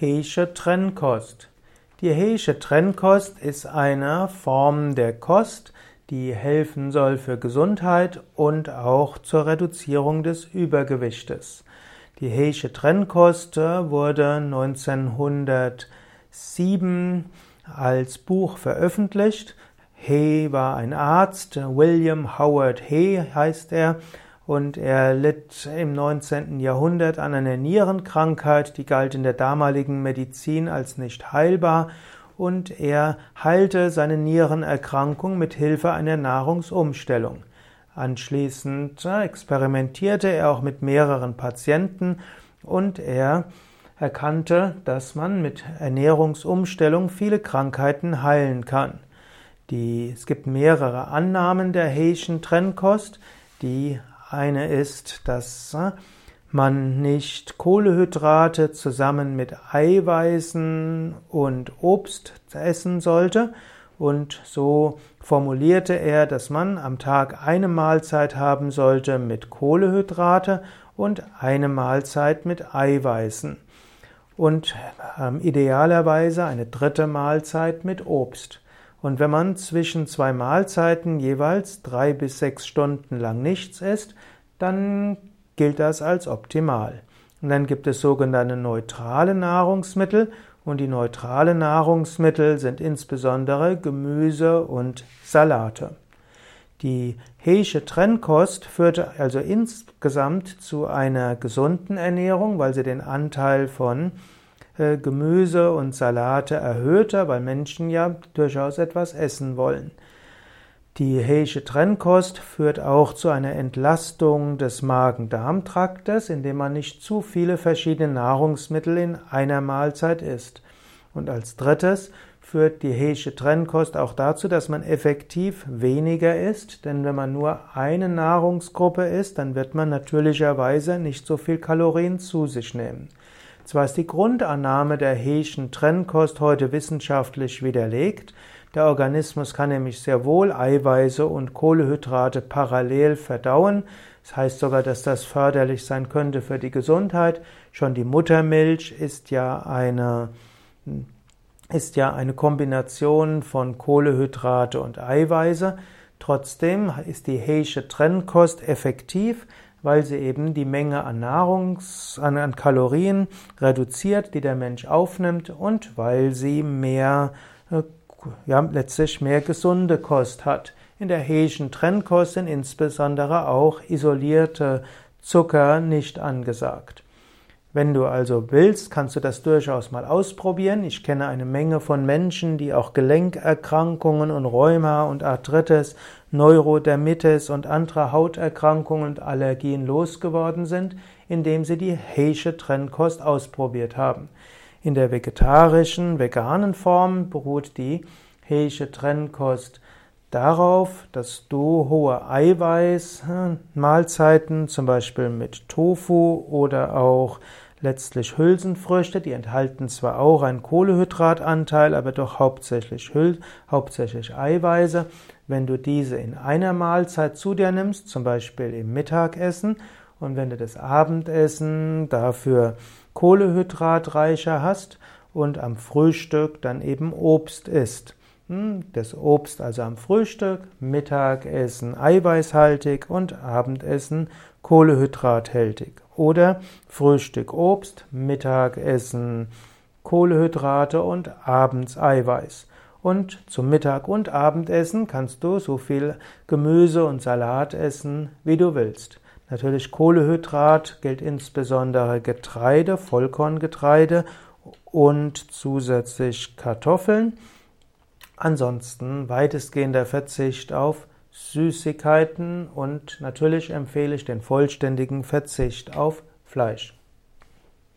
Heische Trennkost. Die Heische Trennkost ist eine Form der Kost, die helfen soll für Gesundheit und auch zur Reduzierung des Übergewichtes. Die Heische Trennkost wurde 1907 als Buch veröffentlicht. Hay war ein Arzt, William Howard Hay heißt er, und er litt im 19. Jahrhundert an einer Nierenkrankheit, die galt in der damaligen Medizin als nicht heilbar und er heilte seine Nierenerkrankung mit Hilfe einer Nahrungsumstellung. Anschließend experimentierte er auch mit mehreren Patienten und er erkannte, dass man mit Ernährungsumstellung viele Krankheiten heilen kann. Die, es gibt mehrere Annahmen der Heischen Trennkost, die eine ist, dass äh, man nicht Kohlehydrate zusammen mit Eiweißen und Obst essen sollte. Und so formulierte er, dass man am Tag eine Mahlzeit haben sollte mit Kohlehydrate und eine Mahlzeit mit Eiweißen. Und äh, idealerweise eine dritte Mahlzeit mit Obst. Und wenn man zwischen zwei Mahlzeiten jeweils drei bis sechs Stunden lang nichts isst, dann gilt das als optimal. Und dann gibt es sogenannte neutrale Nahrungsmittel und die neutrale Nahrungsmittel sind insbesondere Gemüse und Salate. Die Heische Trennkost führte also insgesamt zu einer gesunden Ernährung, weil sie den Anteil von Gemüse und Salate erhöhter, weil Menschen ja durchaus etwas essen wollen. Die Heische Trennkost führt auch zu einer Entlastung des Magen-Darm-Traktes, indem man nicht zu viele verschiedene Nahrungsmittel in einer Mahlzeit isst. Und als drittes führt die Heische Trennkost auch dazu, dass man effektiv weniger isst, denn wenn man nur eine Nahrungsgruppe isst, dann wird man natürlicherweise nicht so viel Kalorien zu sich nehmen. Zwar ist die Grundannahme der Heschen Trennkost heute wissenschaftlich widerlegt, der Organismus kann nämlich sehr wohl Eiweiße und Kohlehydrate parallel verdauen. Das heißt sogar, dass das förderlich sein könnte für die Gesundheit. Schon die Muttermilch ist ja eine, ist ja eine Kombination von Kohlehydrate und Eiweiße. Trotzdem ist die Heische Trennkost effektiv, weil sie eben die Menge an Nahrungs, an, an Kalorien reduziert, die der Mensch aufnimmt und weil sie mehr, äh, ja, letztlich mehr gesunde Kost hat. In der Heischen Trennkost sind insbesondere auch isolierte Zucker nicht angesagt. Wenn du also willst, kannst du das durchaus mal ausprobieren. Ich kenne eine Menge von Menschen, die auch Gelenkerkrankungen und Rheuma und Arthritis, Neurodermitis und andere Hauterkrankungen und Allergien losgeworden sind, indem sie die Heische Trennkost ausprobiert haben. In der vegetarischen, veganen Form beruht die Heische Trennkost darauf, dass du hohe Eiweiß-Mahlzeiten, zum Beispiel mit Tofu oder auch letztlich Hülsenfrüchte, die enthalten zwar auch einen Kohlehydratanteil, aber doch hauptsächlich, Hül hauptsächlich Eiweiße. Wenn du diese in einer Mahlzeit zu dir nimmst, zum Beispiel im Mittagessen, und wenn du das Abendessen dafür kohlehydratreicher hast und am Frühstück dann eben Obst isst, hm, das Obst also am Frühstück, Mittagessen eiweißhaltig und Abendessen kohlehydrathältig. Oder Frühstück Obst, Mittagessen Kohlehydrate und abends Eiweiß. Und zum Mittag- und Abendessen kannst du so viel Gemüse und Salat essen, wie du willst. Natürlich Kohlehydrat gilt insbesondere Getreide, Vollkorngetreide und zusätzlich Kartoffeln. Ansonsten weitestgehender Verzicht auf Süßigkeiten und natürlich empfehle ich den vollständigen Verzicht auf Fleisch.